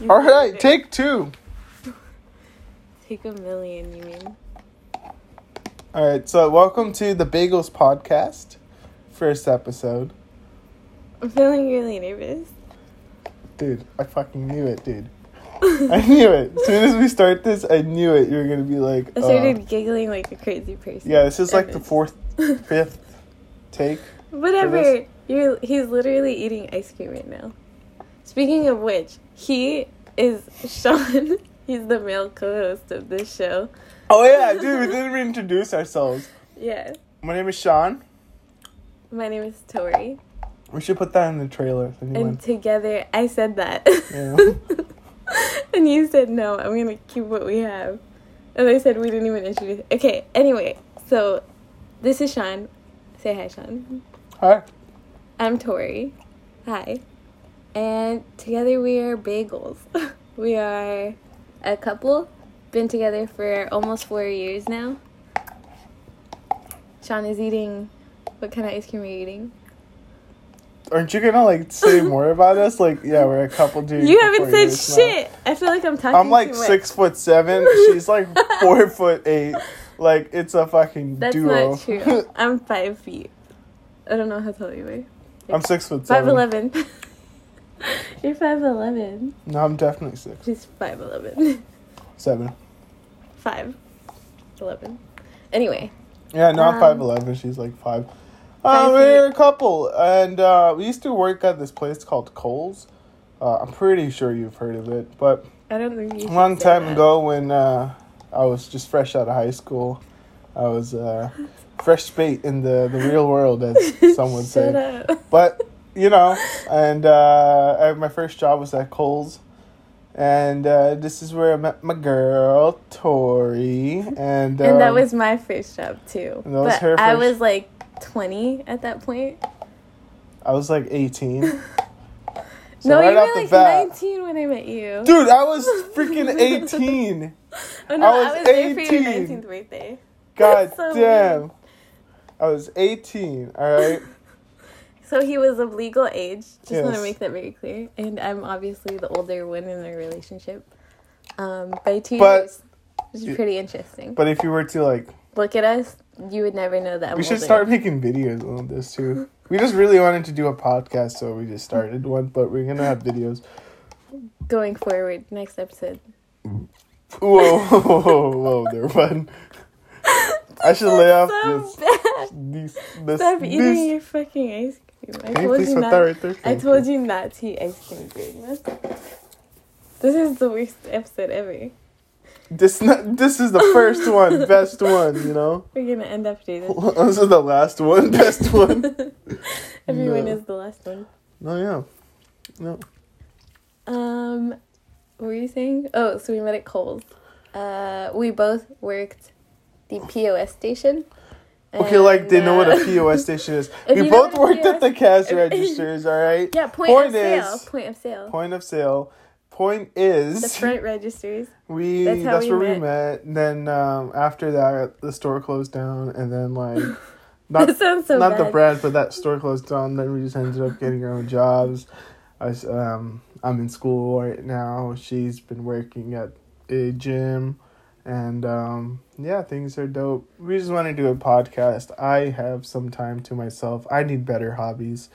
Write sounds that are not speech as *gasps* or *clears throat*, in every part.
You All right, take two. *laughs* take a million. You mean? All right, so welcome to the Bagels podcast, first episode. I'm feeling really nervous. Dude, I fucking knew it, dude. *laughs* I knew it. As soon as we start this, I knew it. You were gonna be like, I uh, started giggling like a crazy person. yeah, this is like the fourth, *laughs* fifth take. Whatever. You're. He's literally eating ice cream right now. Speaking of which, he is Sean. *laughs* He's the male co-host of this show. Oh yeah, dude, we didn't even introduce ourselves. Yeah. My name is Sean. My name is Tori, We should put that in the trailer. and together I said that. Yeah. *laughs* and you said no. I'm gonna keep what we have. And I said we didn't even introduce. Okay. Anyway, so this is Sean. Say hi, Sean. Hi. I'm Tori. Hi. And together we are bagels. *laughs* we are a couple. Been together for almost four years now. Sean is eating. What kind of ice cream are you eating? Aren't you gonna like say more about us? Like, yeah, we're a couple dudes. You haven't said years now. shit. I feel like I'm talking. I'm like six foot seven. She's like four *laughs* foot eight. Like it's a fucking That's duo. not true. *laughs* I'm five feet. I don't know how tall you are. I'm six foot Five seven. eleven. *laughs* You're five eleven. No, I'm definitely six She's five eleven. *laughs* seven. Five eleven. Anyway, Yeah, no, I'm Um, five eleven. She's like five. Five Uh, we're a couple, and uh, we used to work at this place called Kohl's. Uh, I'm pretty sure you've heard of it, but I don't think you. a long time ago when uh, I was just fresh out of high school, I was uh, fresh bait in the, the real world, as some would say. Shut up. But you know, and uh, I, my first job was at Kohl's, and uh, this is where I met my girl Tori, and and that um, was my first job too. and that was but her I was like twenty at that point. I was like eighteen. *laughs* So no, right you were like bat- nineteen when I met you. Dude, I was freaking *laughs* eighteen. oh no, I I was was, there for your 18. nineteenth birthday. God *laughs* so damn. weird. I was eighteen. All right. So he was of legal age. Just want to make that very clear. And I'm obviously the older one in the relationship. Um, by two But- years, which is pretty interesting. But if you were to like, Look at us, you would never know that. We should older. start making videos on this too. *laughs* We just really wanted to do a podcast, so we just started one. But we're gonna have videos. going forward. Next episode. Whoa, whoa, whoa, whoa there, bud. *laughs* I should lay off so this. bad. These, this, Stop these. eating your fucking ice cream. I Can told you not. right? I told you not to eat ice cream this. Is the worst episode ever. This not, this is the first one, *laughs* best one. You know, We're gonna end after this. *laughs* this is the last one, best one. *laughs* Everyone No. is the last one. No, yeah, no. Um, what were you saying? Oh, so we met at Kohl's. Uh, we both worked the POS station. Okay, like they know what uh, a POS station is. *laughs* We both worked at the cash *laughs* registers. All right. Yeah, point, Point of sale. is- Point of sale. Point of sale. Point is the front registers. *laughs* we. That's That's, we where we met. met. And then um, after that, the store closed down, and then like. Not, that sounds so not bad. the brand, but that store closed down. Then we just ended up getting our own jobs. I um, I'm in school right now. She's been working at a gym, and um, yeah, things are dope. We just want to do a podcast. I have some time to myself. I need better hobbies,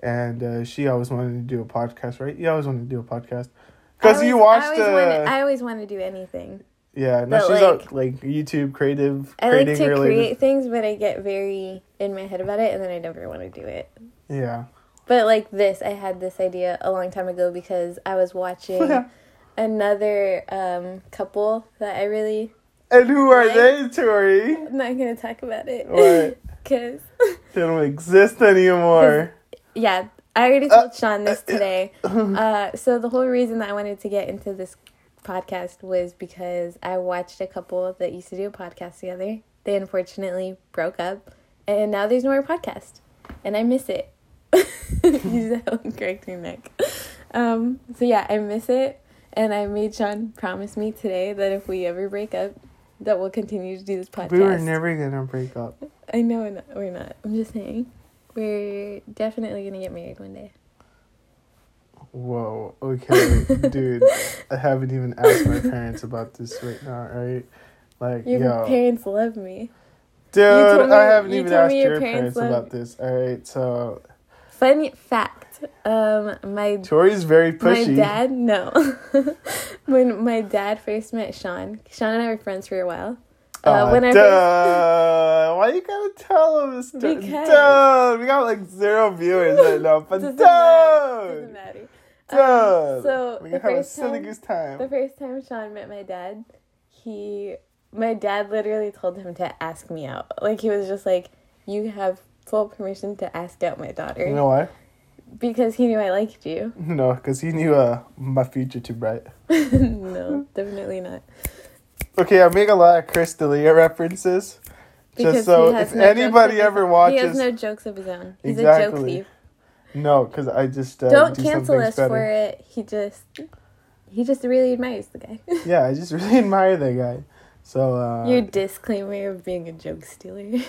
and uh, she always wanted to do a podcast, right? You always wanted to do a podcast because you watched. I always, uh, wanna, I always want to do anything. yeah, no, she's like- a, like YouTube creative, I like to related. create things, but I get very in my head about it, and then I never want to do it. Yeah. But like this, I had this idea a long time ago because I was *laughs* watching another um, couple that I really. And who are Like- they, Tori? I'm not gonna talk about it. What? *laughs* Cause They don't exist anymore. yeah, I already Uh, told Sean this today. *laughs* Uh, so the whole reason that I wanted to get into this podcast was because I watched a couple that used to do a podcast together. They unfortunately broke up, and now there's no more podcast, and I miss it. That correcting neck. Um, so yeah, I miss it, and I made Sean promise me today that if we ever break up, that we'll continue to do this podcast. We were never gonna break up. I know we're not, we're not. I'm just saying, we're definitely gonna get married one day. Whoa. Okay, *laughs* dude. I haven't even asked my parents about this right now. Right? Like, Your yo, parents love me. dude. me- I haven't even asked your your parents parents about this. All right. So Fun fact. Um, my Tori's very pushy. my dad no. *laughs* when my dad first met Sean, Sean and I were friends for a while. Uh, Aw, when I duh. Why you gotta tell him this? Dude, Because- dude, we got like zero viewers right now, but Doesn't dude, matter. Doesn't matter. dude, Um, so we the have a first silly time- goose time. The first time Sean met my dad, he my dad literally told him to ask me out. Like he was just like, "You have full permission to ask out my daughter," you know why? Because he knew I liked you. *laughs* No, because he knew uh my future too bright. *laughs* no, definitely not. Okay, I make a lot of Chris D'Elia references. Because Just so if no anybody ever watches, he has no jokes of his own. He's a joke thief. no, because I just uh, Don't do cancel us better. for it. He just he just really admires the guy. *laughs* Yeah, I just really admire that guy. So, uh, Your disclaimer of being a joke stealer.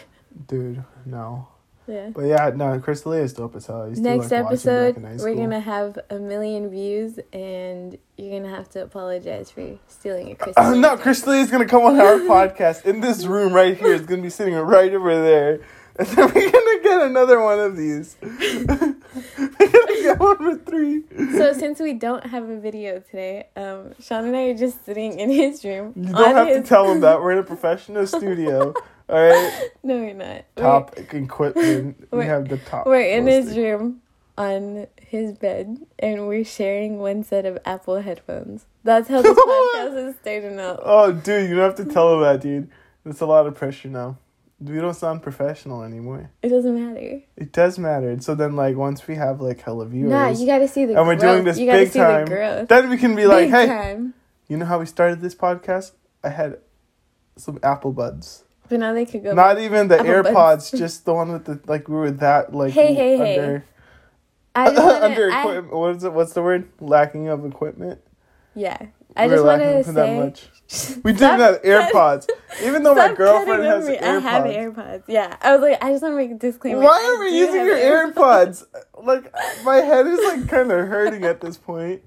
dude, no. Yeah. But yeah, no, Chris D'Elia is dope as hell. I used to, Next like, episode, back in high we're gonna have a million views, and you're gonna have to apologize for stealing a Chris. *coughs* Uh, no. Chris D'Elia is gonna come on *laughs* our podcast in this room right here. It's gonna be sitting right over there, *laughs* and then we're gonna get another one of these. *laughs* we're gonna get one for three. So since we don't have a video today, um, Sean and I are just sitting in his room. you don't have to tell him that we're in a professional studio. All right, *laughs* No, we're not. We're- top equipment. We we're- have the top. We're in his mostly. room on his bed, and we're sharing one set of Apple headphones. That's how this *laughs* podcast is starting out. Oh, dude, you don't have to tell him that, dude. It's a lot of pressure now. We don't sound professional anymore. It doesn't matter. It does matter. So then, like, once we have like hella viewers, Nah, you gotta see the and we're growth. doing this you big see time, the then we can be like, Big hey, time. You know how we started this podcast? I had some Apple Buds. But now they could go. Not even the AirPods, *laughs* just the one with the like we were that like Hey, hey, hey. under I just *laughs* wanna, under I- equipment. What is it? What's the word? Lacking of equipment. yeah, I We just lacking to that say. much. *laughs* We didn't have AirPods, even though my girlfriend has me. AirPods. I have AirPods. Yeah, I was like, I just want to make a disclaimer. Why are we using your AirPods? like my head is like kind of hurting at this point.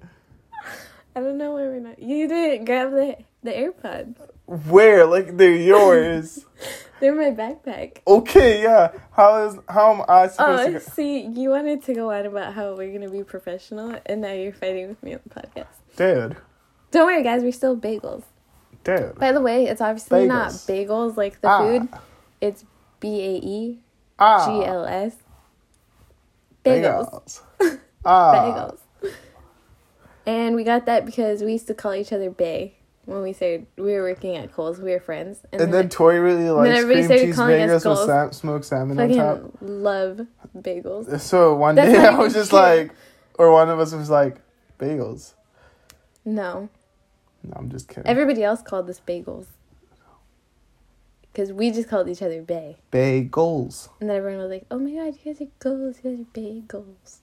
I don't know why we're not. You didn't grab the the AirPods. Where? Like they're yours. *laughs* They're my backpack. okay, yeah. How is how am I supposed Oh, to? see, you wanted to go on about how we're gonna be professional, and now you're fighting with me on the podcast. Dude, Don't worry, guys. We're still bagels. dude. By the way, it's obviously not Bagels. bagels like the Ah. food. It's B A E G L S. Ah. G L S. Bagels. ah. *laughs* Bagels. And we got that because we used to call each other Bay when we started. We were working at Kohl's. We were friends. And then Tori really likes cream cheese bagels with sam- smoked salmon on top. fucking love bagels. So one That's day *laughs* I was just like, or one of us was like, bagels. No, No, I'm just kidding. everybody else called us bagels. Because we just called each other Bay. bagels. And then everyone was like, oh my god, you guys are goals, you guys are bagels.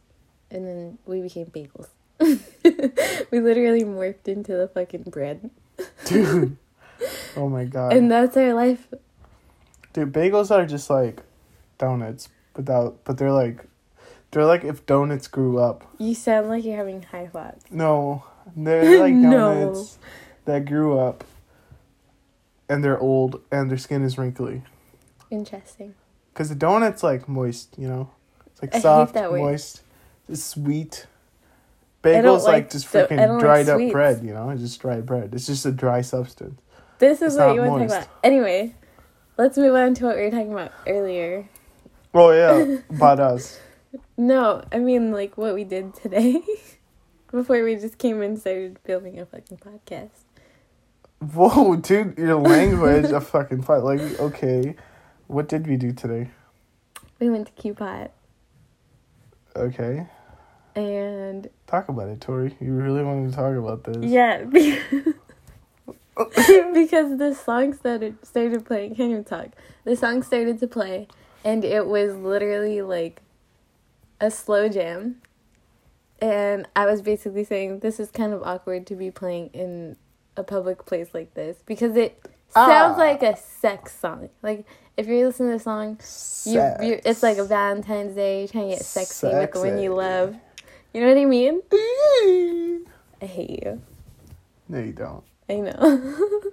And then we became bagels. *laughs* we literally morphed into the fucking bread. Dude. oh my god. And that's our life. Dude, bagels are just like donuts without, but they're like, they're like if donuts grew up. You sound like you're having high thoughts. No, they're like *laughs* No. donuts that grew up, and they're old and their skin is wrinkly. Interesting. Cause the donut's like moist, you know, it's like I soft, moist, it's sweet. Bagels like, like just freaking like dried up sweets. bread, you know, it's just dried bread. It's just a dry substance. This is It's what you want to talk about. Anyway, let's move on to what we were talking about earlier. Oh yeah, *laughs* about us. No, I mean like what we did today. *laughs* Before we just came and started filming a fucking podcast. Whoa, dude, your *laughs* language, a fucking fight. Like, okay, what did we do today? We went to KPOT Okay, and talk about it, Tori. You really wanted to talk about this? yeah, *laughs* *laughs* because, because the song started started playing. Can't even talk. The song started to play, and it was literally like a slow jam. And I was basically saying this is kind of awkward to be playing in a public place like this because it sounds Ah. like a sex song. Like if you're listening to the song, you, you it's like a Valentine's Day, you're trying to get sexy with the one you Sexy. love. You know what I mean? *laughs* I hate you. No, you don't. I know. *laughs*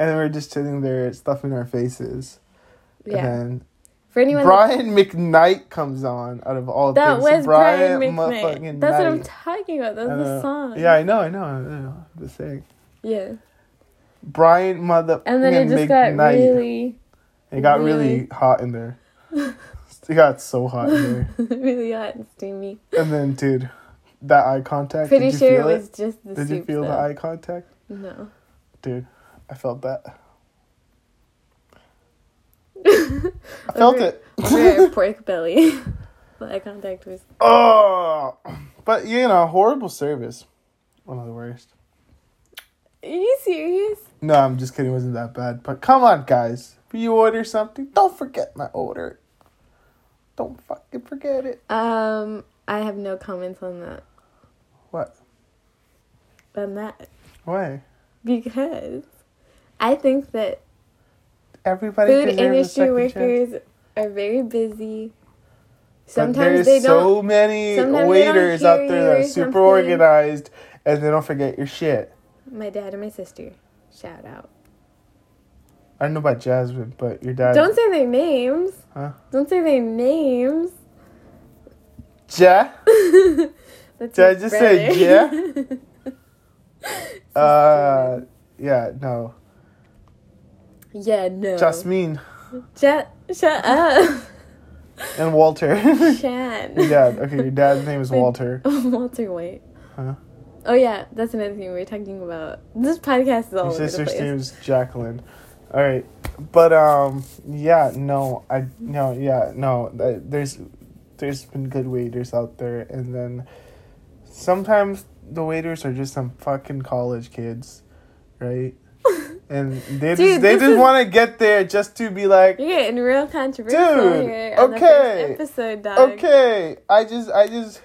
And then we're just sitting there stuffing our faces. yeah. And For anyone Brian McKnight comes on out of all that things. was Brian motherfucking McKnight. That's what I'm talking about. That's the song. Yeah, I know, I know, I know. The saying. Yeah. Brian mother And then it just got McKnight. really, it got really, really- hot in there. *laughs* it got so hot in there. *laughs* really hot and steamy. And then, dude, that eye contact. Pretty did you sure it was just the Did you soup, feel the eye contact? No. Dude, I felt that. *laughs* I felt Over- it. *laughs* Over our pork belly. the eye contact was. Oh, but you know, horrible service. One of the worst. Are you serious? No, I'm just kidding. It wasn't that bad. But come on, guys. If you order something, don't forget my order. Don't fucking forget it. Um, I have no comments on that. What? On that Why? because I think that Everybody food industry workers chance. are very busy. Sometimes there's they don't. so many sometimes they don't waiters out there that are super something. organized and they don't forget your shit. My dad and my sister. Shout out. I don't know about Jasmine, but your dad. Don't say their names. Huh? Don't say their names. Ja? *laughs* That's Did I just say brother. *laughs* Uh, yeah, no. yeah, no. Jasmine Shut, shut up. and Walter. *laughs* Shan. your dad. Okay, your dad's name is Walter. Walter White. Huh? Oh yeah, that's another thing we were talking about. This podcast is all Your over the sister's place. name is Jacqueline. All right, but um, yeah, no, I no, yeah, no. th- There's there's been good waiters out there, and then sometimes the waiters are just some fucking college kids, right? *laughs* And they Dude, just they just is- want to get there just to be like, You're getting real controversial Dude, here okay, episode, dog. okay, I just I just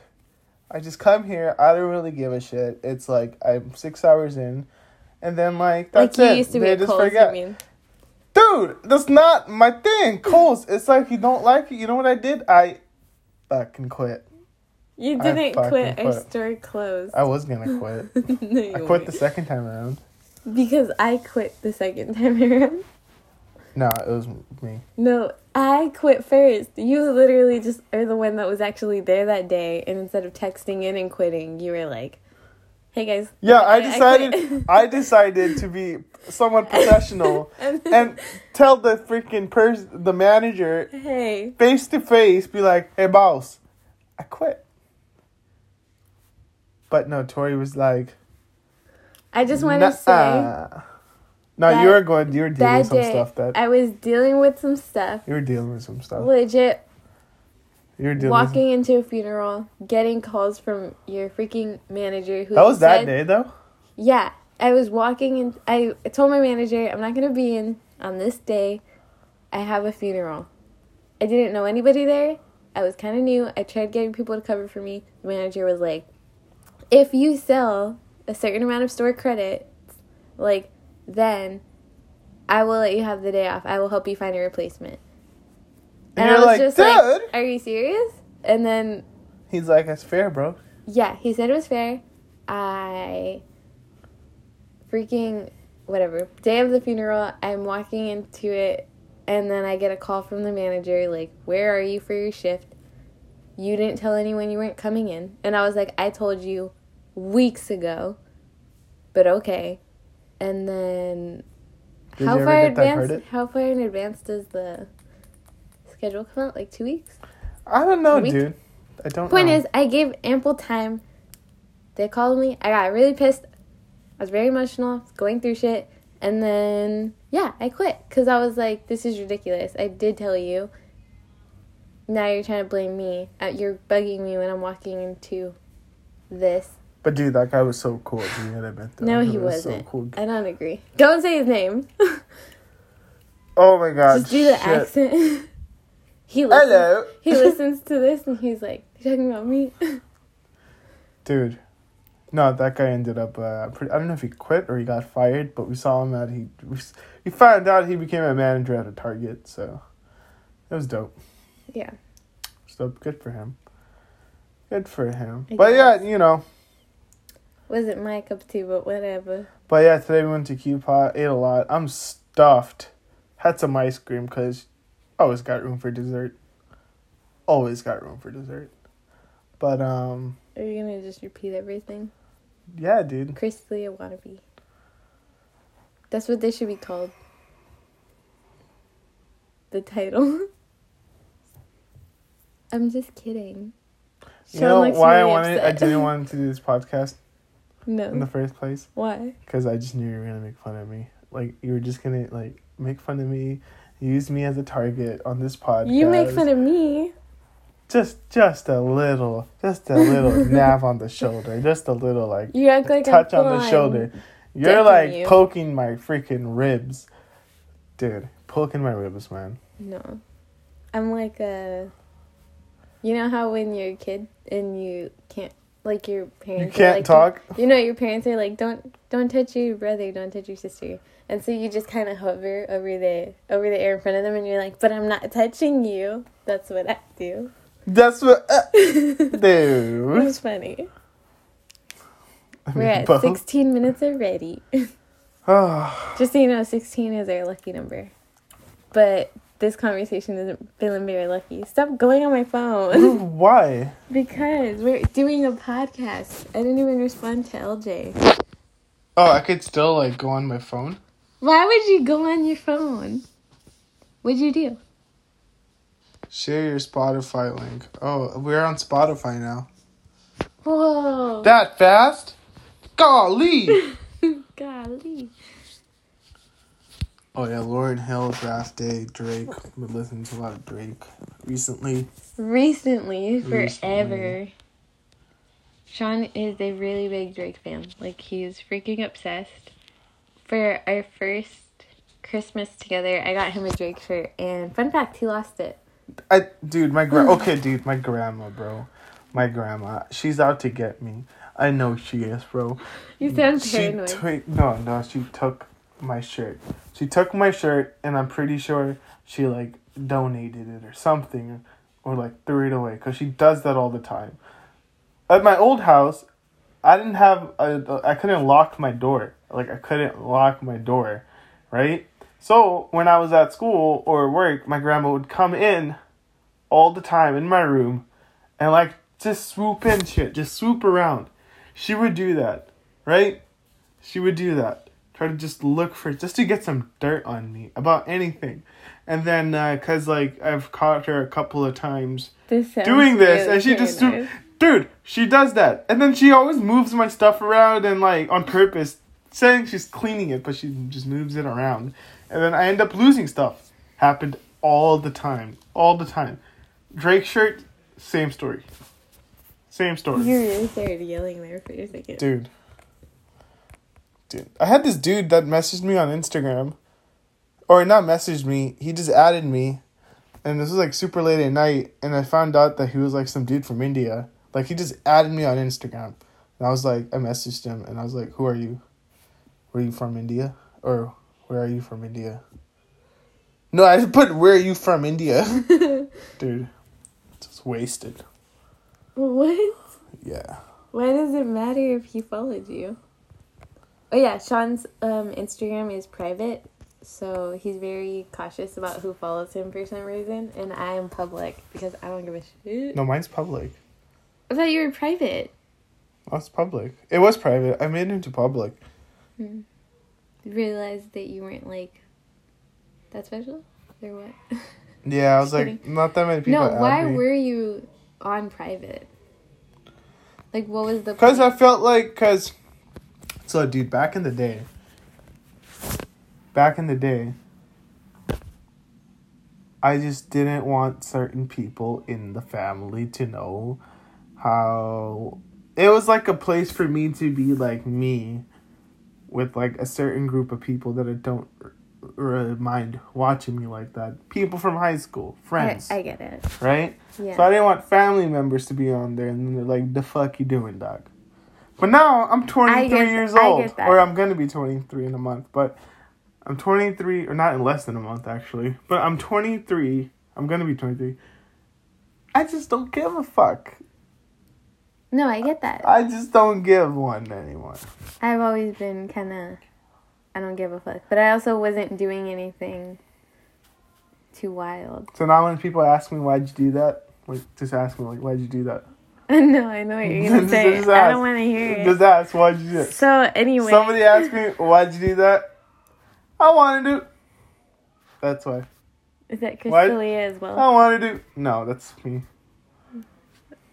I just come here. I don't really give a shit. It's like I'm six hours in, and then like Like that's you it. used to be they just Kohl's, forget. Dude, that's not my thing. Kohl's, it's like you don't like it. You know what I did? I fucking quit. You didn't fucking quit. Our quit. store closed. I was gonna quit. *laughs* no, I quit weren't. the second time around. because I quit the second time *laughs* around. No, it was me. No, I quit first. You literally just are the one that was actually there that day, and instead of texting in and quitting, you were like, "Hey guys." Yeah, I quit." decided. *laughs* I decided to be somewhat *laughs* professional and, and tell the freaking person, the manager, hey, face to face, be like, "Hey, boss, I quit." But no, Tori was like, I just want to say. No, you were going. You were dealing with some day stuff that I was dealing with some stuff. you were dealing with some stuff. Legit You were dealing. walking into a funeral, getting calls from your freaking manager who That was that day though. Yeah, I was walking in. I told my manager I'm not gonna be in on this day. I have a funeral. I didn't know anybody there. I was kind of new. I tried getting people to cover for me. The manager was like, "If you sell a certain amount of store credits, like then I will let you have the day off. I will help you find a replacement." And you're like, "Dude!" "Are you serious?" And then He's like, "That's fair, bro." yeah, he said it was fair. I freaking whatever. Day of the funeral, I'm walking into it and then I get a call from the manager like, "Where are you for your shift?" You didn't tell anyone you weren't coming in. And I was like, "I told you weeks ago." But okay. And then Did how far get that advance credit? how far in advance does the schedule come out? Like 2 weeks? I don't know, dude. I don't. Point know. is, I gave ample time. They called me. I got really pissed. I was very emotional, was going through shit. And then, yeah, I quit. Because I was like, this is ridiculous. I did tell you. Now you're trying to blame me. Uh, You're bugging me when I'm walking into this. But dude, that guy was so cool. You know what I meant? though? No, he was wasn't. So cool. I don't agree. Don't say his name. *laughs* Oh my god. Just do the shit. accent. *laughs* he listens, Hello. He listens to this and he's like, you talking about me? *laughs* Dude. No, that guy ended up. Uh, pretty, I don't know if he quit or he got fired, but we saw him at he. We, we found out he became a manager at a Target, so it was dope. yeah. It was dope. Good for him. Good for him. I but yeah, you know. Wasn't my cup of tea, but whatever. But yeah, today we went to KPOT, ate a lot. I'm stuffed. Had some ice cream because always got room for dessert. Always got room for dessert. But um, Are you gonna just repeat everything? Yeah, dude. Chris D'Elia wannabe. That's what they should be called. The title. *laughs* I'm just kidding. You Sean know why I really wanted? I didn't *laughs* want to do this podcast No. in the first place Why? because I just knew you were gonna make fun of me. Like you were just gonna like make fun of me, use me as a target on this podcast. You make fun of me. Just just a little, just a little *laughs* nab on the shoulder, just a little like You act like touch on the shoulder. You're like you. poking my freaking ribs, dude. Poking my ribs, man. No. I'm like a. You know how when you're a kid and you can't, like your You parents. are can't like, talk. You know, your parents are like, don't don't touch your brother, don't touch your sister, and so you just kind of hover over the over the air in front of them, and you're like, but I'm not touching you. That's what I do. That's what, uh, *laughs* dude. was funny. I We're at both. 16 minutes already. Oh, *sighs* Just so you know, 16 is our lucky number. But this conversation isn't feeling very lucky. Stop going on my phone. *laughs* why? because we're doing a podcast. I didn't even respond to LJ. Oh, I could still like go on my phone. Why would you go on your phone? What'd you do? Share your Spotify link. Oh, we're on Spotify now. Whoa. That fast? Golly. *laughs* Golly. oh yeah, Lauryn Hill, Draft Day, Drake. We've been listening to a lot of Drake recently. Recently, forever. Recently. Sean is a really big Drake fan. Like, he's freaking obsessed. For our first Christmas together, I got him a Drake shirt, and fun fact, he lost it. I dude, my gra- hmm. okay, dude, my grandma, bro, my grandma, she's out to get me. I know she is, bro. You sound She paranoid. took no, no, she took my shirt. She took my shirt, and I'm pretty sure she like donated it or something, or like threw it away because she does that all the time. At my old house, I didn't have a, I couldn't lock my door. Like I couldn't lock my door, right? So when I was at school or work, my grandma would come in all the time in my room and like just swoop in shit, just swoop around. She would do that, right? She would do that. Try to just look for just to get some dirt on me about anything. And then uh, cuz like I've caught her a couple of times This doing this really and she just paranoid. dude she does that and then she always moves my stuff around and like on purpose saying she's cleaning it but she just moves it around and then i end up losing stuff. Happened all the time. All the time. Drake shirt same story. Same story. You really started yelling there for a second. dude. Dude. I had this dude that messaged me on instagram. Or not messaged me. He just added me. And this was like super late at night. And i found out that he was like some dude from india. Like he just added me on instagram. And i was like i messaged him. And i was like who are you? Were you from india? Or where are you from india? No i just put where are you from india? *laughs* Dude just wasted. What? yeah. Why does it matter if he followed you? Oh yeah, Sean's um, Instagram is private, so he's very cautious about who follows him for some reason, and I am public because I don't give a shit. no mine's public. I thought you were private. that's public. It was private. I made it into public. You realized that you weren't like that special, or what? *laughs* Yeah, I was like, not that many people. no, why me. were you on private? Like, what was the? Because I felt like, cause, so dude, back in the day, back in the day, I just didn't want certain people in the family to know how it was like a place for me to be like me with like a certain group of people that I don't r- mind watching me like that. People from high school, friends, I, I get it. right? Yeah. So I didn't want family members to be on there, and then they're like, "The fuck you doing, dog?" But now I'm 23 get- years old, or I'm gonna be 23 in a month. But I'm 23, or not in less than a month actually. But I'm 23. I'm gonna be 23. I just don't give a fuck. No, I get that. I just don't give one anymore. I've always been kind of. I don't give a fuck. But I also wasn't doing anything too wild. So now when people ask me why'd you do that, like just ask me like why'd you do that? *laughs* no, I know what you're gonna *laughs* say. just I don't want to hear it. Just ask why'd you do it. So anyway, Somebody asked me *laughs* why'd you do that. I wanted to. Do that's why. is that Why- Chris D'Elia as well? I wanted to. Do No, that's me.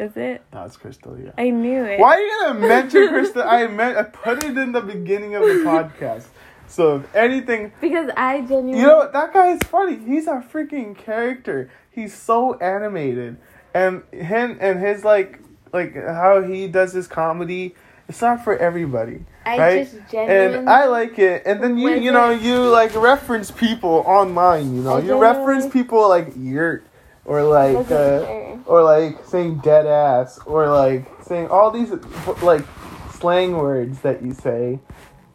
Is it? No, it's Crystal. Yeah. I knew it. Why are you gonna mention *laughs* Crystal? I meant I put it in the beginning of the *laughs* podcast. So if anything, Because I genuinely. you know? That guy is funny. He's a freaking character. He's so animated, and him and his like like how he does his comedy. It's not for everybody, I right? just genuinely. And I like it. And then you you know you like reference people online. You know I you reference people like Yurt or like. Uh, or like saying dead ass or like saying all these like slang words that you say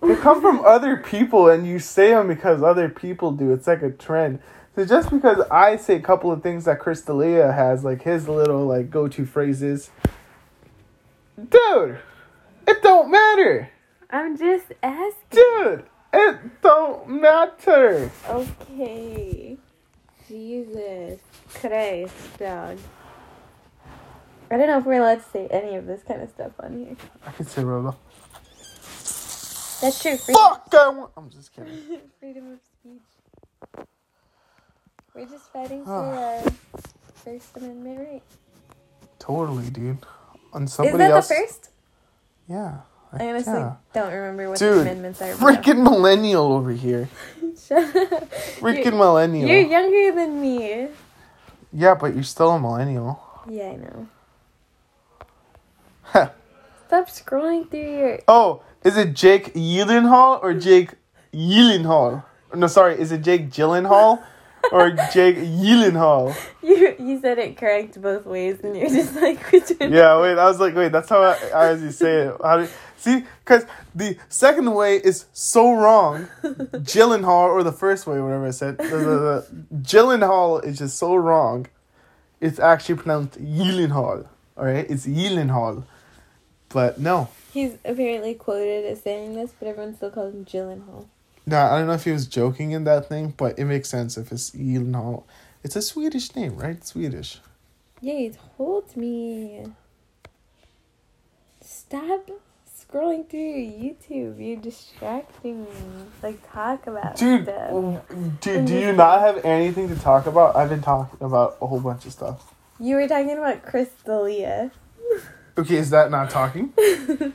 they come from *laughs* other people and you say them because other people do it's like a trend so just because i say a couple of things that Chris D'Elia has like his little like go-to phrases dude it don't matter I'm just asking. dude it don't matter Okay. Jesus Christ, dog. I don't know if we're allowed to say any of this kind of stuff on here. i can say Rolo. That's true. Freedom, fuck i want i'm just kidding *laughs* freedom of speech. We're just fighting for Ah. our First Amendment right. totally dude on somebody Is that else the first? yeah I honestly yeah. don't remember what the amendments are. Freaking millennial over here. *laughs* Shut up. Freaking millennial. you're younger than me. Yeah, but you're still a millennial. Yeah, I know. Huh. Stop scrolling through your. oh, is it Jake Gyllenhaal or Jake Gyllenhaal? No, sorry, is it Jake Gyllenhaal or Jake Gyllenhaal? *laughs* You you said it correct both ways, and you're just like, *laughs* which one? Yeah, wait, I was like, wait, that's how I, I as you say it. How do see? Because the second way is so wrong. *laughs* Gyllenhaal, or the first way, whatever I said. The, Gyllenhaal is just so wrong. It's actually pronounced Gyllenhaal. All right, it's Gyllenhaal. But no, He's apparently quoted as saying this, but everyone still calls him Gyllenhaal. No, I don't know if he was joking in that thing, but it makes sense if it's Gyllenhaal. It's a Swedish name, right? Swedish. Yeah, you told me. Stop scrolling through YouTube. You're distracting me. Like, talk about Dude, stuff. do, do you not have anything to talk about? I've been talking about a whole bunch of stuff. You were talking about Chris D'Elia. Okay, is that not talking? *laughs*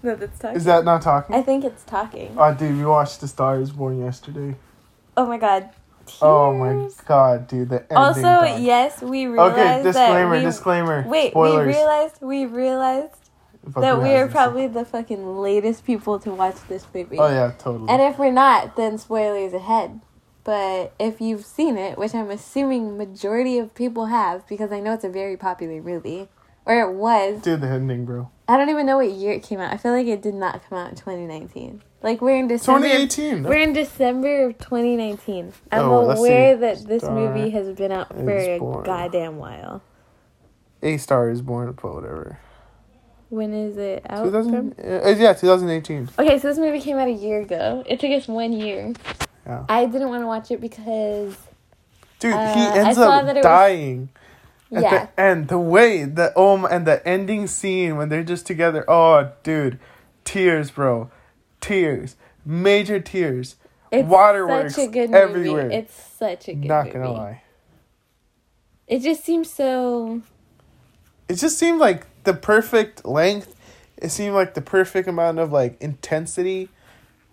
*laughs* no, that's talking. Is that not talking? I think it's talking. Oh, dude, we watched The Star is Born yesterday. Oh my god. Oh my god, dude, the ending. Also, dog. yes, we realized Okay, disclaimer, we, disclaimer. Wait, spoilers. we realized we realized that we are probably the fucking latest people to watch this movie. Oh yeah, totally. And if we're not, then spoilers ahead. But if you've seen it, which I'm assuming majority of people have, because I know it's a very popular movie, or it was. dude, the ending, bro. I don't even know what year it came out. I feel like it did not come out in 2019. Like we're in December. 2018. We're in December of 2019. I'm Oh, aware that this Star movie has been out for a Born. goddamn while. A Star is Born, but whatever. When is it out? 2000, uh, yeah, 2018. Okay, so this movie came out a year ago. It took us one year. Yeah. I didn't want to watch it because Dude, Uh, he ends up it was- dying. At yeah, the end, the way the um and the ending scene when they're just together. Oh, dude, tears, bro, tears, major tears. it's waterworks such a good everywhere. movie. It's such a good Not movie. gonna lie, It just seems so. it just seemed like the perfect length. It seemed like the perfect amount of like intensity.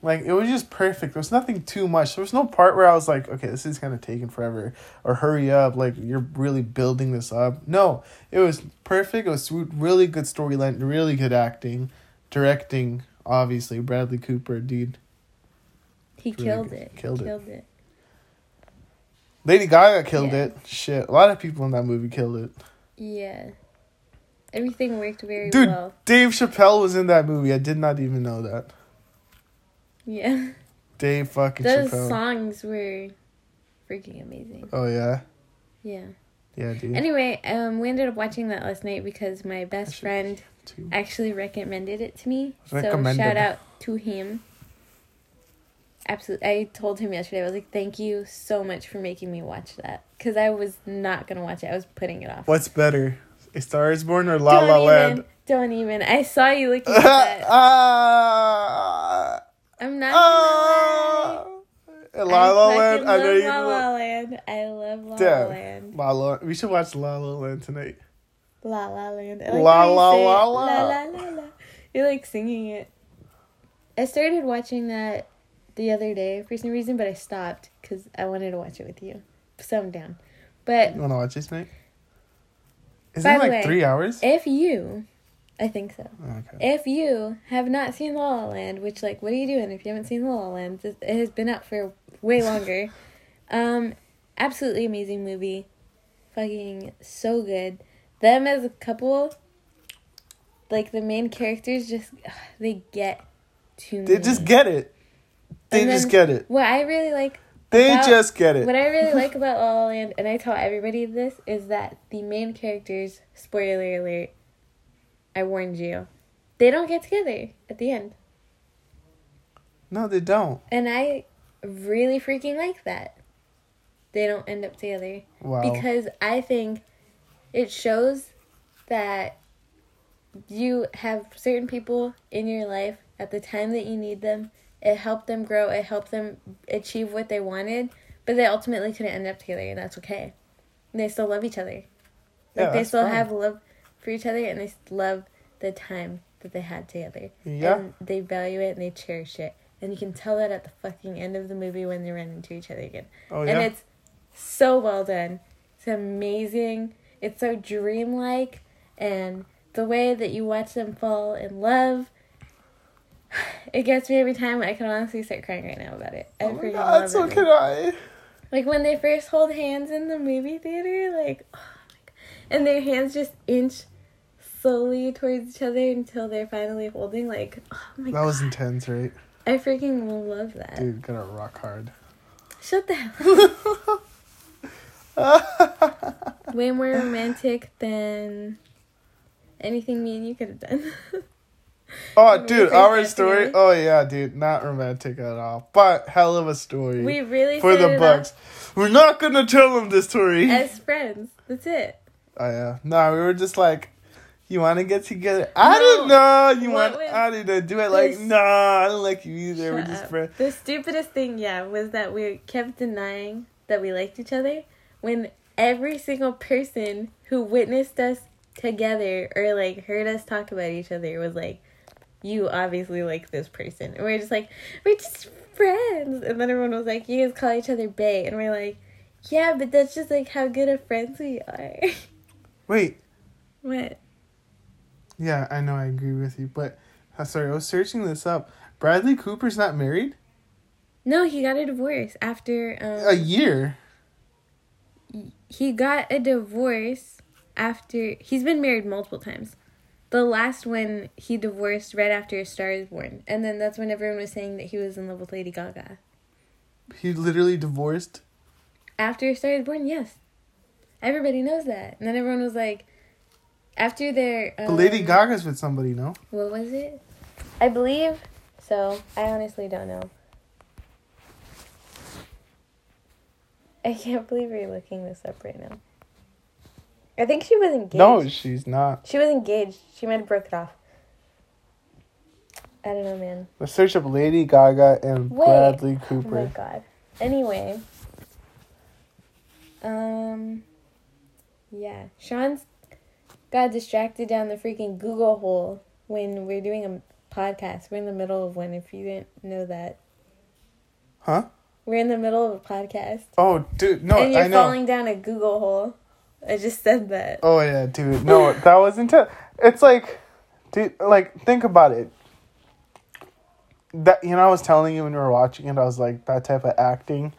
Like it was just perfect. There was nothing too much. There was no part where I was like, okay, this is kind of taking forever, or hurry up. Like you're really building this up. No, it was perfect. It was really good storyline, really good acting, directing. Obviously, Bradley Cooper, dude. He Really killed it. Killed it. Killed it. Lady Gaga killed Yeah. it. Shit, a lot of people in that movie killed it. Yeah. Everything worked very Dude, well. Dave Chappelle was in that movie. I did not even know that. Yeah. Dave fucking Those Chappelle. songs were freaking amazing. Oh yeah. Yeah. Yeah, dude. Anyway, um, we ended up watching that last night because my best should- friend Too. actually recommended it to me. Recommended. So shout out to him. Absolutely, I told him yesterday. I was like, "Thank you so much for making me watch that," because I was not gonna watch it. I was putting it off. What's better, A Star Is Born or La don't La even, Land? Don't even. I saw you looking *laughs* at that. I'm not. lie. ah. La La Land. I know love you La La. Land. I love La La Land. La La. We should watch La La Land tonight. La La Land. La La say. La la La. la la la. You're like singing it. I started watching that the other day for some reason, but I stopped because I wanted to watch it with you. So I'm down. But You want to watch this tonight? Isn't it like way, three hours? if you, I think so. Okay. If you have not seen La La Land, which like, what are you doing if you haven't seen La La Land? It has been out for way longer. *laughs* um, absolutely amazing movie, fucking so good. Them as a couple, like the main characters, just they get to They me. just get it. They And just then- get it. What I really like They about- just get it. what I really like *laughs* about La La Land, and I tell everybody this, is that the main characters, spoiler alert, I warned you, they don't get together at the end. No, they don't. And I really freaking like that. They don't end up together. Wow. Because I think it shows that you have certain people in your life at the time that you need them. It helped them grow, it helped them achieve what they wanted, but they ultimately couldn't end up together, and that's okay. And they still love each other. Yeah, Like they still fine. have love for each other, and they love the time that they had together. Yeah. And they value it and they cherish it. And you can tell that at the fucking end of the movie when they run into each other again. oh yeah. And it's so well done. It's amazing. It's so dreamlike. And the way that you watch them fall in love, *sighs* it gets me every time. I can honestly start crying right now about it. I oh my god, so can I. Like when they first hold hands in the movie theater, like, oh my god. And their hands just inch slowly towards each other until they're finally holding. Like, oh my That god. was intense, right? I freaking love that. Dude, gotta rock hard. Shut the hell up. *laughs* Way more romantic than anything me and you could have done. Oh, dude, our story. together. Oh yeah, dude, not romantic at all, but hell of a story we really for the books. We're not gonna tell them the story. as friends. That's it. oh yeah, no, we were just like, you want to get together? I No. don't know. You What want? I didn't do it. Like, nah, I don't like you either. we're just friends. The stupidest thing, yeah, was that we kept denying that we liked each other when every single person who witnessed us together or like heard us talk about each other was like, "You obviously like this person," and we're just like, "We're just friends," and then everyone was like, "You guys call each other bae," and we're like, "Yeah, but that's just like how good of friends we are." *laughs* Wait, what? Yeah, I know, I agree with you, but uh, sorry, I was searching this up. Bradley Cooper's not married. No, he got a divorce after um, A year. he got a divorce after he's been married multiple times. The last one he divorced right after A Star is Born, and then that's when everyone was saying that he was in love with Lady Gaga. He literally divorced. After A Star is Born, yes, everybody knows that. And then everyone was like, after their um, But Lady Gaga's with somebody, no? what was it? I believe so. I honestly don't know. I can't believe you're looking this up right now. I think she was engaged. No, she's not. She was engaged. She might have broke it off. I don't know, man. Let's search up Lady Gaga and Wait. Bradley Cooper. Oh my god. Anyway. Um yeah. Sean's got distracted down the freaking Google hole when we're doing a podcast. We're in the middle of one if you didn't know that. Huh? We're in the middle of a podcast. Oh, dude, no, and you're I know. falling down a Google hole. I just said that. Oh yeah, dude. No, that was intense. It's like, dude, like think about it. That you know, I was telling you when we were watching it, I was like that type of acting,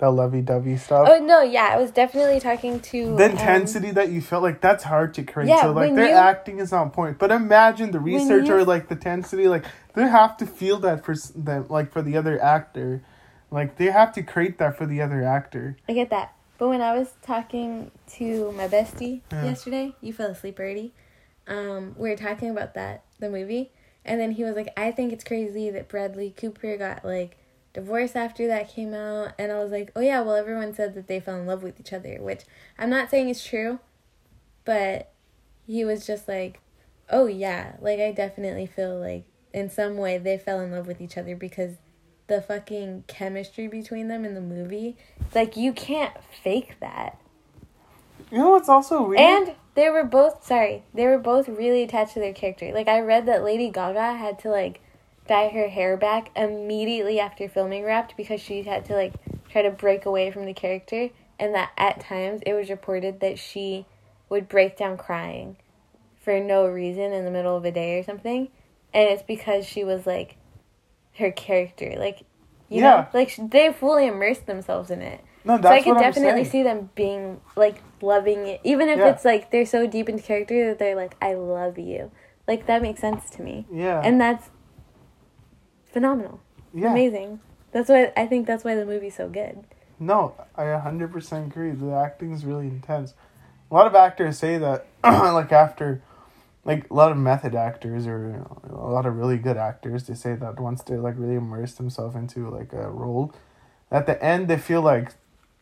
that lovey-dovey stuff. Oh no, yeah, I was definitely talking to the um, intensity that you felt like that's hard to create. Yeah, so like their you- acting is on point. But imagine the research you- or like the intensity, like they have to feel that for them, like for the other actor, like they have to create that for the other actor. I get that. But when I was talking to my bestie Yeah. yesterday, you fell asleep already. Um, we were talking about that the movie, and then he was like, "I think it's crazy that Bradley Cooper got like divorced after that came out," and I was like, "Oh yeah, well everyone said that they fell in love with each other," which I'm not saying is true, but he was just like, "Oh yeah, like I definitely feel like in some way they fell in love with each other because." The fucking chemistry between them in the movie, like you can't fake that. You know what's also weird? And they were both sorry, they were both really attached to their character. Like I read that Lady Gaga had to like dye her hair back immediately after filming wrapped because she had to like try to break away from the character and that at times it was reported that she would break down crying for no reason in the middle of a day or something. And it's because she was like her character, like you Yeah. know, like they fully immersed themselves in it. no, So that's I could what I'm definitely see them being like loving it, even if Yeah. it's like they're so deep into character that they're like, "I love you." Like that makes sense to me, Yeah. and that's phenomenal, yeah. amazing. That's why I think that's why the movie's so good. No, I 100% agree. The acting is really intense. A lot of actors say that, *clears throat* like, after, like, a lot of method actors or a lot of really good actors, they say that once they, like, really immerse themselves into, like, a role, at the end, they feel like,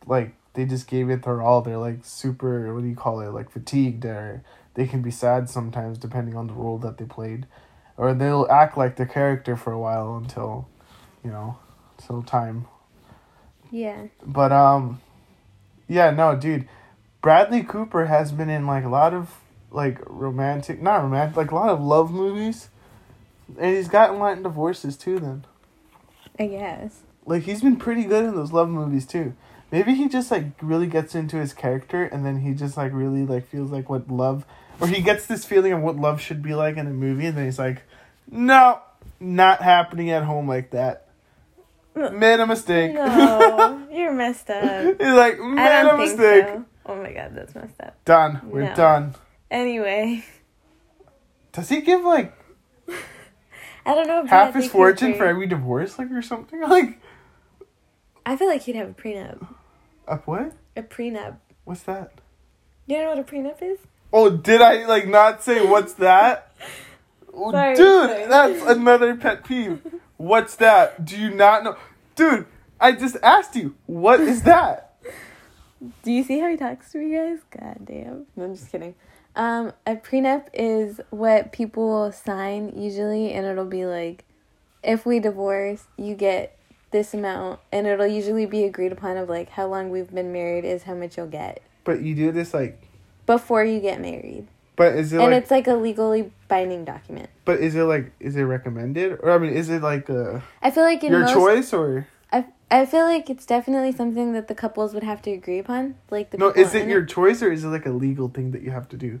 like, they just gave it their all. They're, like, super, what do you call it, like, fatigued, or they can be sad sometimes, depending on the role that they played. Or they'll act like the character for a while until, you know, till time Yeah, but um yeah, no, dude. Bradley Cooper has been in like a lot of like romantic not romantic, like a lot of love movies. And he's gotten Latin divorces too then. I guess. Like he's been pretty good in those love movies too. Maybe he just like really gets into his character and then he just like really like feels like what love or he gets this feeling of what love should be like in a movie and then he's like, No, not happening at home like that. Made a mistake. No, *laughs* you're messed up. He's like, made a mistake. so. Oh my god, that's messed up. Done. We're No. done. Anyway, Does he give like I don't know. if half his fortune for every divorce, like or something? *laughs* Like I feel like he'd have a prenup. a what? A prenup. What's that? You don't know what a prenup is? Oh, did I like not say what's that? *laughs* Oh, Sorry, Dude, sorry. that's another pet peeve. What's that? Do you not know? Dude, I just asked you. What is that? *laughs* Do you see how he talks to me, guys? God damn. No, I'm just kidding. Um, a prenup is what people sign usually, and it'll be like, if we divorce, you get this amount, and it'll usually be agreed upon of like how long we've been married is how much you'll get But you do this like. before you get married, But is it and like? it's like a legally binding document. But is it like? Is it recommended? Or I mean, is it like uh, I feel like your most, choice or I I feel like it's definitely something that the couples would have to agree upon, like the no? Is it your choice or is it like a legal thing that you have to do?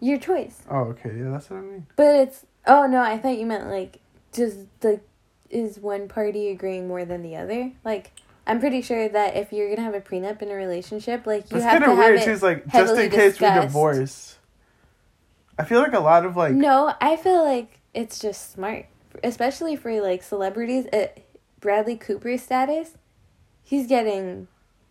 your choice. Oh, okay. Yeah, that's what I mean. But it's oh no, I thought you meant like just the is one party agreeing more than the other? Like I'm pretty sure that if you're gonna have a prenup in a relationship, like you have to of have weird it. too. It's like just in case we divorce. I feel like a lot of like No, I feel like it's just smart, especially for like celebrities at Bradley Cooper's status. He's getting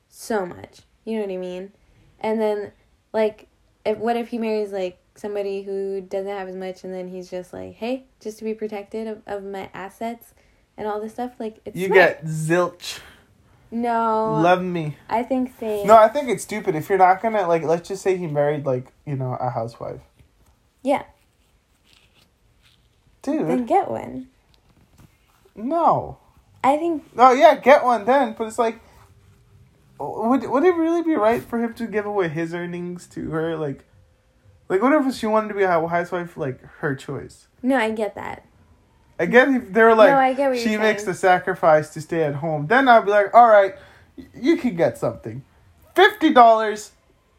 so much. You know what I mean? And then like if what if he marries like somebody who doesn't have as much and then he's just like, "Hey, just to be protected of, of my assets and all this stuff." Like it's you smart. get zilch. No. Love me. I think they No, I think it's stupid if you're not gonna like. Let's just say he married like you know a housewife. Yeah. Dude, Then get one. no. I think Oh yeah, get one then. But it's like, would would it really be right for him to give away his earnings to her? Like, like what if she wanted to be a housewife? Like her choice. no, I get that. I get if they're like, No, I get what she makes saying. the sacrifice to stay at home. Then I'd be like, all right, you can get something. Fifty dollars.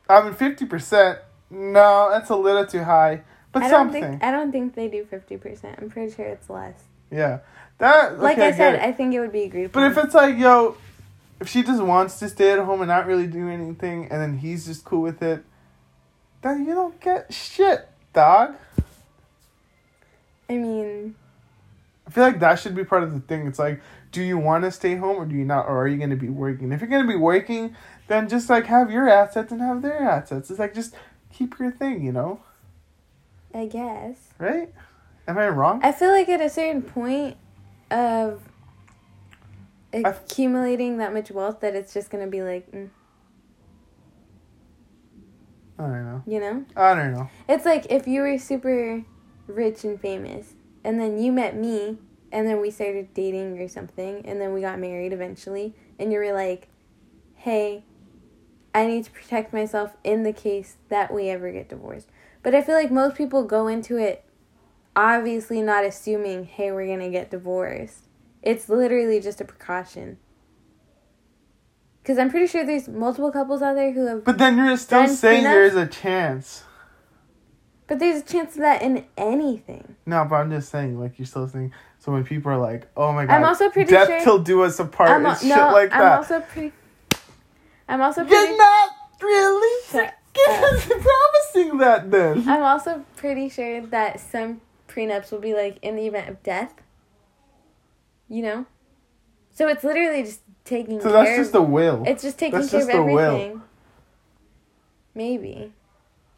I mean, fifty percent. No, that's a little too high. But I don't something. think I don't think they do 50%. I'm pretty sure it's less. yeah, that. Like okay, I said, it. I think it would be agreed But if it's like, yo, if she just wants to stay at home and not really do anything, and then he's just cool with it, then you don't get shit, dog. I mean, I feel like that should be part of the thing. It's like, do you want to stay home or do you not, or are you going to be working? If you're going to be working, then just like have your assets and have their assets. It's like just keep your thing, you know, I guess. right? Am I wrong? I feel like at a certain point of accumulating that much wealth that it's just gonna be like, mm, I don't know. you know? I don't know. It's like if you were super rich and famous, and then you met me, and then we started dating or something, and then we got married eventually, and you were like, hey, I need to protect myself in the case that we ever get divorced. But I feel like most people go into it obviously not assuming, hey, we're gonna get divorced. It's literally just a precaution. Because I'm pretty sure there's multiple couples out there who have. But then you're still saying prenup? there's a chance. But there's a chance of that in anything. No, but I'm just saying, like you're still saying. So when people are like, "Oh my god," I'm also pretty death sure- till do us apart, I'm, and shit no, like I'm that. also pretty. I'm also pretty. You're not really Shut freaking that then. *laughs* I'm also pretty sure that some prenups will be like in the event of death. You know, so it's literally just taking So care. that's just a will. it's just taking that's care just of a will. everything. Maybe,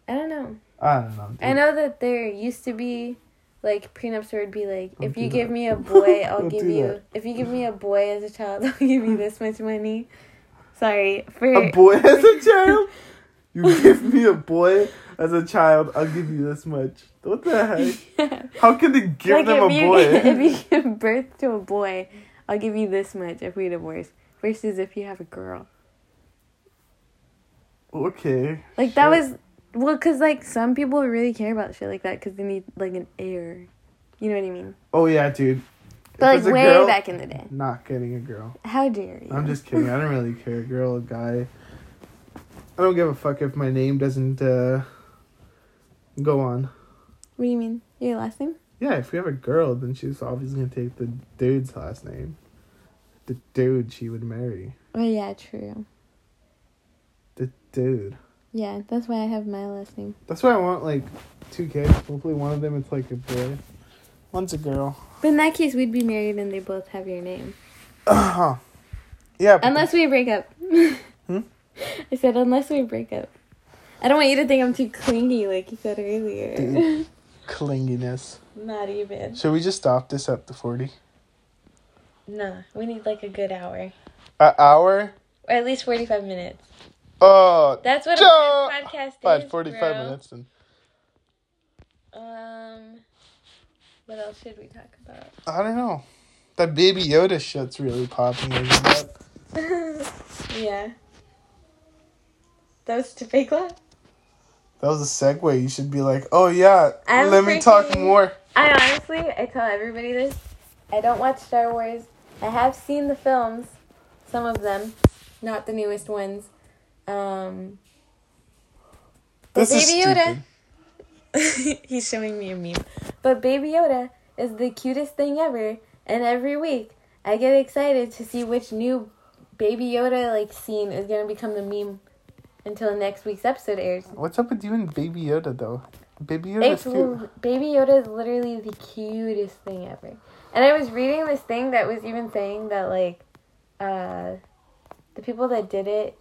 I don't know. I don't know. Dude. I know that there used to be like prenups where it'd be like, Don't if you that. give me a *laughs* boy, I'll give you. that. If you give me a boy as a child, *laughs* I'll give you this much money. Sorry for A boy as a child? You give me a boy as a child, I'll give you this much. What the heck? *laughs* How can they give like them a you boy? *laughs* if you give birth to a boy, I'll give you this much if we divorce. Versus if you have a girl, okay. like that was well, cause like some people really care about shit like that because they need like an heir. You know what I mean? Oh yeah, dude. But it's like way girl, back in the day. Not getting a girl. How dare you? I'm just kidding. I don't really *laughs* care. Girl, guy. I don't give a fuck if my name doesn't uh, go on. What do you mean? Your last name? Yeah, if we have a girl, then she's obviously gonna take the dude's last name. The dude she would marry. Oh yeah, true. The dude. Yeah, that's why I have my last name. That's why I want like two kids. Hopefully one of them it's like a boy. One's a girl. But in that case, we'd be married and they both have your name. Uh-huh. *coughs* Yeah. Unless we break up. *laughs* Hmm? I said, unless we break up. I don't want you to think I'm too clingy like you said earlier. Dude. clinginess. Not even. Should we just stop this at the forty? Nah, we need like a good hour. An hour? Or at least 45 minutes. Oh, That's what Joe! a podcast fine. is. Forty-five bro. minutes then. Um, what else should we talk about? I don't know. That Baby Yoda shit's really popping. Isn't it? *laughs* yeah. That was to fake laugh? That was a segue. You should be like, oh yeah, I'm let me talk more. I honestly, I tell everybody this. I don't watch Star Wars. I have seen the films, some of them, not the newest ones. Um, This is Baby Yoda, stupid. *laughs* he's showing me a meme. But Baby Yoda is the cutest thing ever, and every week I get excited to see which new Baby Yoda like scene is gonna become the meme until next week's episode airs. What's up with you and Baby Yoda though? Baby Yoda It's cute. Baby Yoda is literally the cutest thing ever. And I was reading this thing that was even saying that like uh the people that did it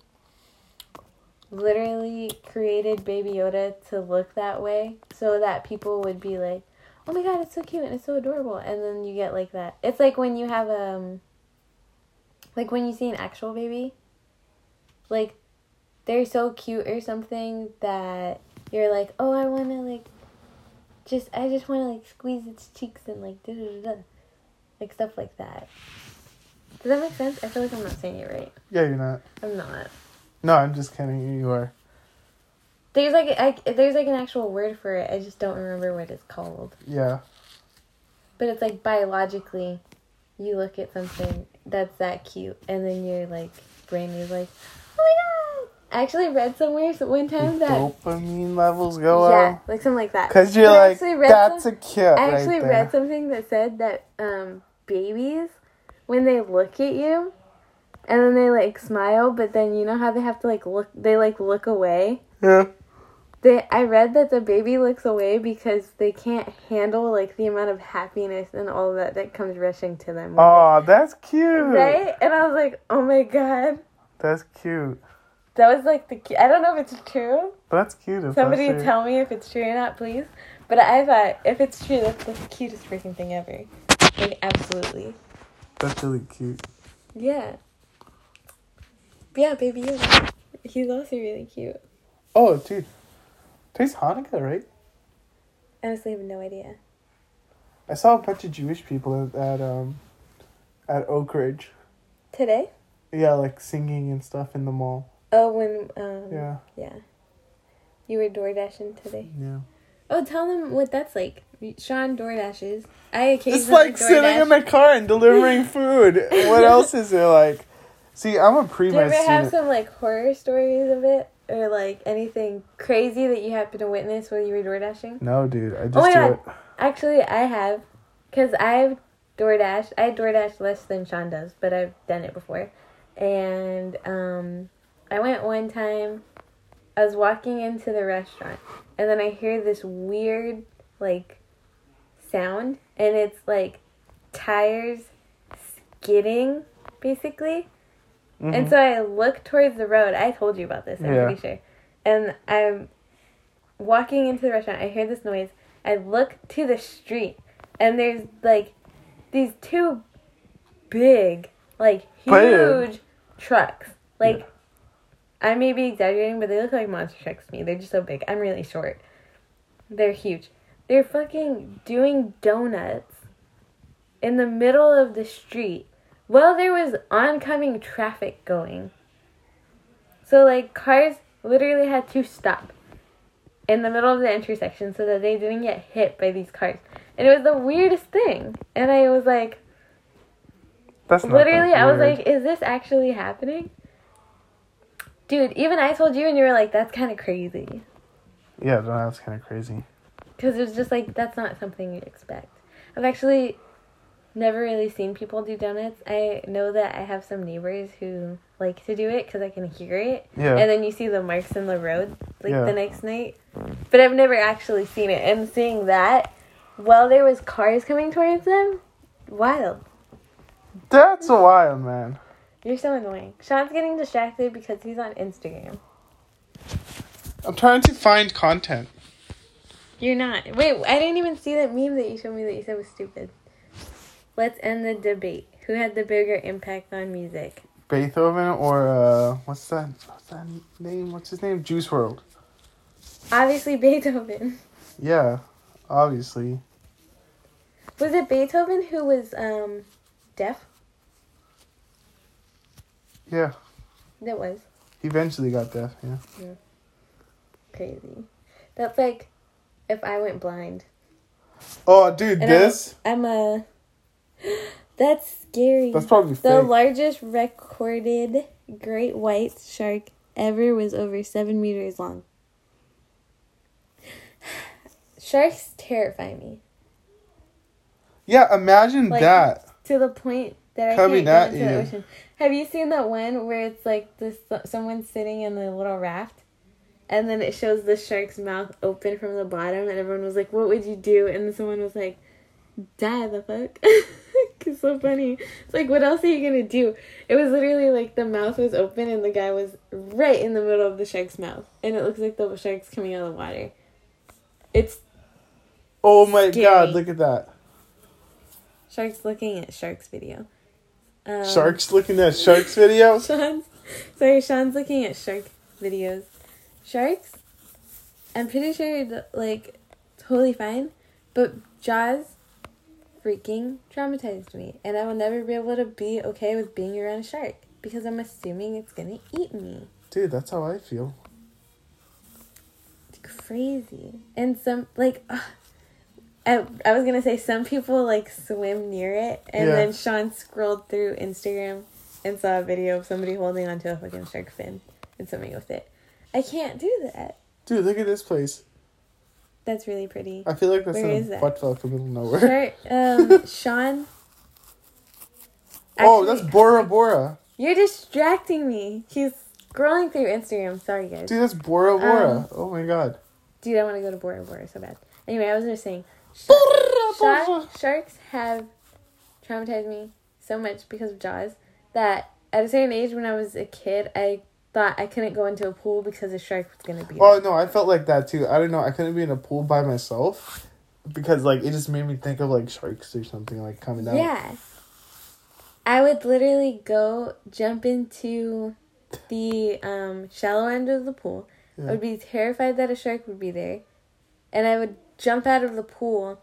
literally created Baby Yoda to look that way so that people would be like, "Oh my god, it's so cute and it's so adorable." And then you get like that. It's like when you have um like when you see an actual baby like they're so cute or something that you're like, oh, I want to like, just I just want to like squeeze its cheeks and like da da da da, like stuff like that. Does that make sense? I feel like I'm not saying it right. Yeah, you're not. I'm not. No, I'm just kidding. You are. There's like I, there's like an actual word for it. I just don't remember what it's called. Yeah. But it's like biologically, you look at something that's that cute, and then your like brain is like, oh my god. I actually read somewhere so one time Your that dopamine levels go yeah, up. like something like that. Cause you're But like, that's some- a cute. I right actually there. read something that said that um, babies, when they look at you, and then they like smile, but then you know how they have to like look, they like look away. Yeah. They, I read that the baby looks away because they can't handle like the amount of happiness and all that that comes rushing to them. Oh, that's cute. Right? And I was like, oh my god. That's cute. That was like the. cu- I don't know if it's true. But that's cute. Somebody tell me if it's true or not, please. But I thought if it's true, that's the cutest freaking thing ever. Like absolutely. That's really cute. Yeah. Yeah, baby Yoda. He's also really cute. Oh, dude. Today's Hanukkah, right? I honestly have no idea. I saw a bunch of Jewish people at, at um at Oakridge. Today? Yeah, like singing and stuff in the mall. Oh, when um Yeah, yeah. You were door dashing today. yeah. Oh, tell them what that's like. Sean door dashes. I occasionally It's like door sitting dash. in my car and delivering *laughs* food. what else is it like? See, I'm a pre Do you ever have some like horror stories of it, or like anything crazy that you happen to witness while you were door dashing? No, dude, I just Oh my do God. it. Actually, I have, cause I've DoorDash. I DoorDash less than Sean does, but I've done it before. And um, I went one time. I was walking into the restaurant, and then I hear this weird like sound, and it's like tires skidding, basically. And Mhm. so I look towards the road. I told you about this, I'm Yeah. pretty sure. And I'm walking into the restaurant. I hear this noise. I look to the street, and there's like these two big, like huge trucks. Like, I may be exaggerating, but they look like monster trucks to me. They're just so big. I'm really short. They're huge. They're fucking doing donuts in the middle of the street while there was oncoming traffic going. So like cars literally had to stop in the middle of the intersection so that they didn't get hit by these cars. And it was the weirdest thing. And I was like That's not literally I was like, is this actually happening? Dude, even I told you and you were like, that's kind of crazy. yeah, no, that's kind of crazy. Because it's just like, that's not something you'd expect. I've actually never really seen people do donuts. I know that I have some neighbors who like to do it because I can hear it. Yeah, And then you see the marks in the road like Yeah. the next night. But I've never actually seen it. And seeing that while there was cars coming towards them, wild. that's wild man. You're so annoying. Sean's getting distracted because he's on Instagram. I'm trying to find content. You're not. Wait, I didn't even see that meme that you showed me that you said was stupid. Let's end the debate. Who had the bigger impact on music? Beethoven or uh, what's that? What's that name? What's his name? Juice WRLD. Obviously Beethoven. Yeah, obviously. Was it Beethoven who was um deaf? Yeah, That was he eventually got deaf. Yeah. Yeah. crazy. That's like if I went blind. Oh, dude, And this. I'm a *gasps* That's scary. That's probably The fake. largest recorded great white shark ever was over seven meters long. *sighs* Sharks terrify me yeah, imagine Like- that. to the point that I Coming can't at go into the you. ocean. Have you seen that one where it's like this someone sitting in a little raft, and then it shows the shark's mouth open from the bottom, and everyone was like, "What would you do?" And someone was like, "Die the fuck." *laughs* it's so funny. It's like, what else are you gonna do? It was literally like the mouth was open and the guy was right in the middle of the shark's mouth, and it looks like the shark's coming out of the water. It's Oh my Scary. god, look at that. sharks looking at sharks video. Um, Sharks looking at sharks videos. Sean's sorry, Sean's looking at shark videos. Sharks, I'm pretty sure like totally fine, but Jaws freaking traumatized me, and I will never be able to be okay with being around a shark because I'm assuming it's gonna eat me. Dude, that's how I feel. It's crazy, and some like. ugh, I, I was gonna say some people like swim near it, and Yeah. then Sean scrolled through Instagram and saw a video of somebody holding onto a fucking shark fin and swimming with it. I can't do that. Dude, look at this place. That's really pretty. I feel like that's Where in is a that? butt fuck in the middle of nowhere. Shark, um, *laughs* Sean. oh, that's Bora Bora. You're distracting me. He's scrolling through Instagram. Sorry, guys. Dude, that's Bora Bora. Um, oh my god. Dude, I want to go to Bora Bora so bad. Anyway, I was just saying, shark, sharks have traumatized me so much because of Jaws that at a certain age when I was a kid, I thought I couldn't go into a pool because a shark was gonna be there. Well, no, I felt like that too. I don't know. I couldn't be in a pool by myself because like it just made me think of like sharks or something like coming out. Yeah. I would literally go jump into the um, shallow end of the pool. Yeah. I would be terrified that a shark would be there. And I would jump out of the pool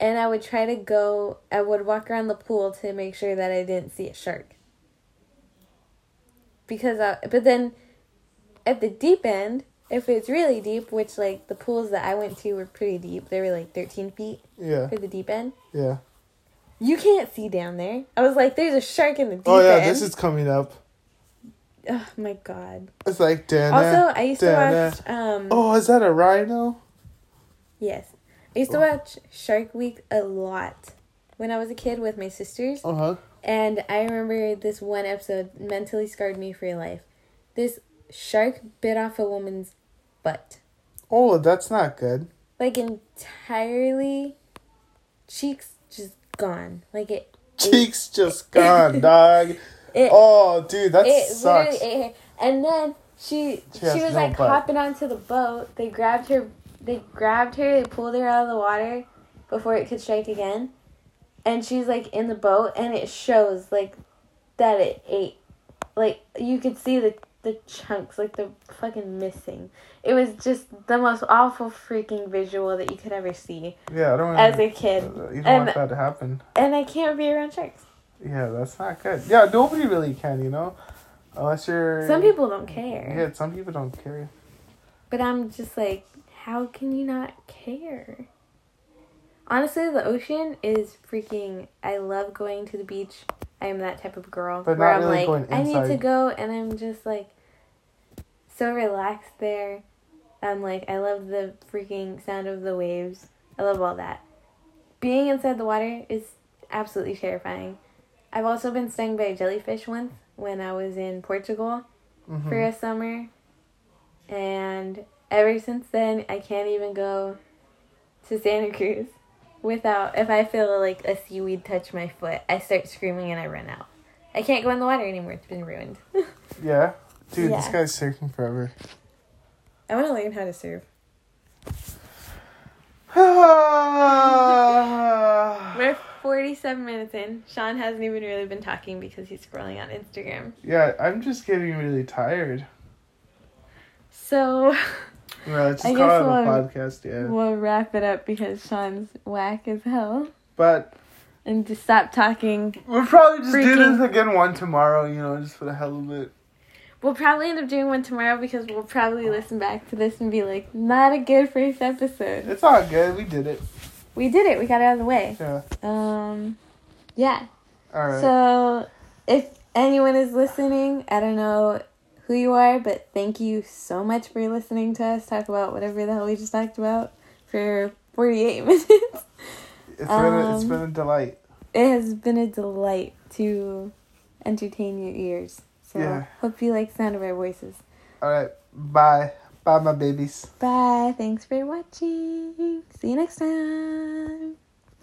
and I would try to go, I would walk around the pool to make sure that I didn't see a shark. Because, I, but then at the deep end, if it's really deep, which like the pools that I went to were pretty deep, they were like 13 feet Yeah. for the deep end. Yeah. You can't see down there. I was like, there's a shark in the deep end. Oh yeah, end. this is coming up. Oh my god. It's like Dana. Also, I used to watch. Um, Oh, is that a rhino? yes, I used to watch Shark Week a lot when I was a kid with my sisters, Uh huh. and I remember this one episode mentally scarred me for life. This shark bit off a woman's butt, Oh, that's not good. like entirely, cheeks just gone. Like it. Cheeks *laughs* just gone, dog. *laughs* It, Oh, dude, that it sucks. her. And then she She she, was no like butt. hopping onto the boat. They grabbed her. They grabbed her. They pulled her out of the water before it could strike again. And she's like in the boat, and it shows like that it ate. Like you could see the the chunks, like the fucking missing. It was just the most awful freaking visual that you could ever see Yeah, I don't. as a kid. You don't And- want that to happen. And I can't be around sharks. Yeah, that's not good. Yeah, nobody really can, you know, unless you're. Some people don't care. Yeah, some people don't care. But I'm just like, how can you not care? Honestly, the ocean is freaking. I love going to the beach. I am that type of girl But where not I'm really like, I need to go, and I'm just like so relaxed there. I'm like, I love the freaking sound of the waves. I love all that. Being inside the water is absolutely terrifying. I've also been stung by a jellyfish once when I was in Portugal hmm for a summer. And ever since then, I can't even go to Santa Cruz without, if I feel like a seaweed touch my foot, I start screaming and I run out. I can't go in the water anymore. It's been ruined. *laughs* Yeah, dude, this guy's surfing forever. I want to learn how to surf. *laughs* We're 47 minutes in. Sean hasn't even really been talking because he's scrolling on Instagram. yeah, I'm just getting really tired. So *laughs* Well, let's I just call guess it a we'll- podcast, yeah. we'll wrap it up because Sean's whack as hell. But And just stop talking we'll probably just do this again one tomorrow, you know, just for the hell of it. We'll probably end up doing one tomorrow because we'll probably listen back to this and be like, not a good first episode. It's all good. We did it. We did it. We got it out of the way. Yeah. Um, yeah. All right. So if anyone is listening, I don't know who you are, but thank you so much for listening to us talk about whatever the hell we just talked about for 48 *laughs* minutes. it's been a, it's um, been a delight. It has been a delight to entertain your ears. So Yeah. hope you like the sound of our voices. All right. Bye. Bye, my babies. Bye. Thanks for watching. See you next time.